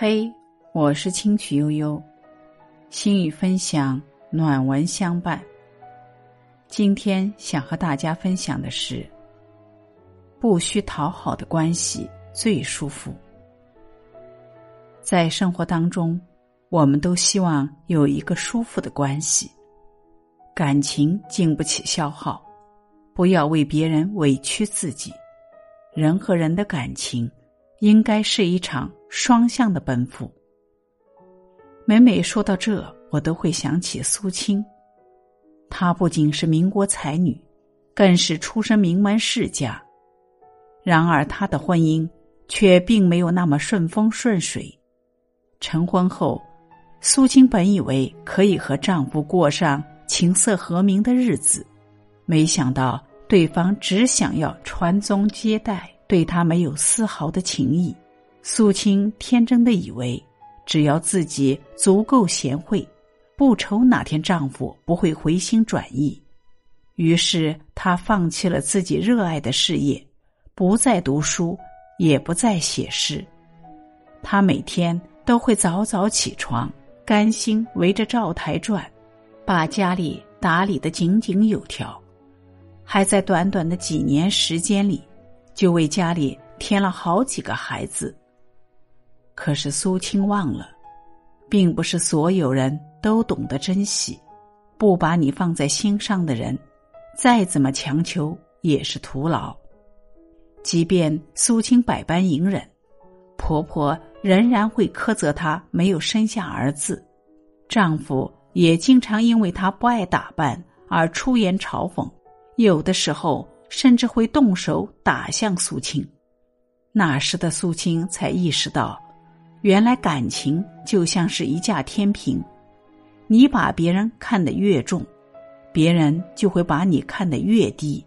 嘿，我是清曲悠悠，心语分享，暖文相伴。今天想和大家分享的是：不需讨好的关系最舒服。在生活当中，我们都希望有一个舒服的关系，感情经不起消耗，不要为别人委屈自己。人和人的感情，应该是一场双向的奔赴。每每说到这，我都会想起苏青。她不仅是民国才女，更是出身名门世家。然而，她的婚姻却并没有那么顺风顺水。成婚后，苏青本以为可以和丈夫过上琴瑟和鸣的日子，没想到。对方只想要传宗接代，对她没有丝毫的情意。苏青天真的以为，只要自己足够贤惠，不愁哪天丈夫不会回心转意。于是，她放弃了自己热爱的事业，不再读书，也不再写诗。她每天都会早早起床，甘心围着灶台转，把家里打理得井井有条。还在短短的几年时间里，就为家里添了好几个孩子。可是苏青忘了，并不是所有人都懂得珍惜，不把你放在心上的人，再怎么强求也是徒劳。即便苏青百般隐忍，婆婆仍然会苛责她没有生下儿子，丈夫也经常因为她不爱打扮而出言嘲讽。有的时候甚至会动手打向苏青，那时的苏青才意识到，原来感情就像是一架天平，你把别人看得越重，别人就会把你看得越低。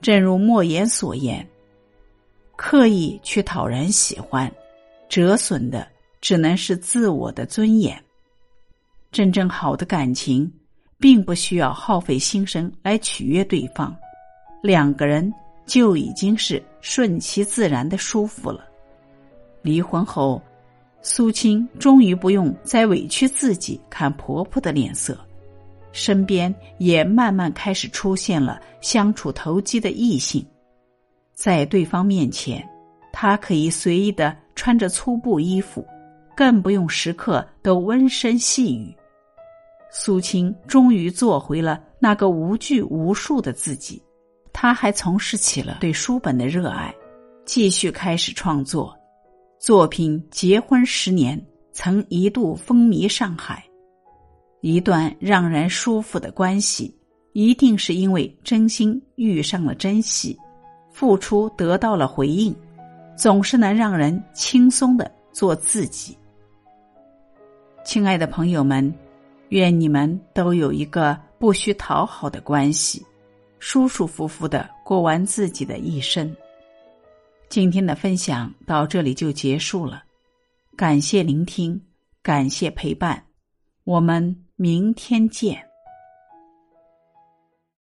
正如莫言所言，刻意去讨人喜欢，折损的只能是自我的尊严。真正好的感情。并不需要耗费心神来取悦对方，两个人就已经是顺其自然的舒服了。离婚后，苏青终于不用再委屈自己看婆婆的脸色，身边也慢慢开始出现了相处投机的异性，在对方面前，她可以随意的穿着粗布衣服，更不用时刻都温声细语。苏青终于做回了那个无拘无束的自己，他还从事起了对书本的热爱，继续开始创作。作品《结婚十年》曾一度风靡上海。一段让人舒服的关系，一定是因为真心遇上了珍惜，付出得到了回应，总是能让人轻松的做自己。亲爱的朋友们。愿你们都有一个不需讨好的关系，舒舒服服的过完自己的一生。今天的分享到这里就结束了，感谢聆听，感谢陪伴，我们明天见。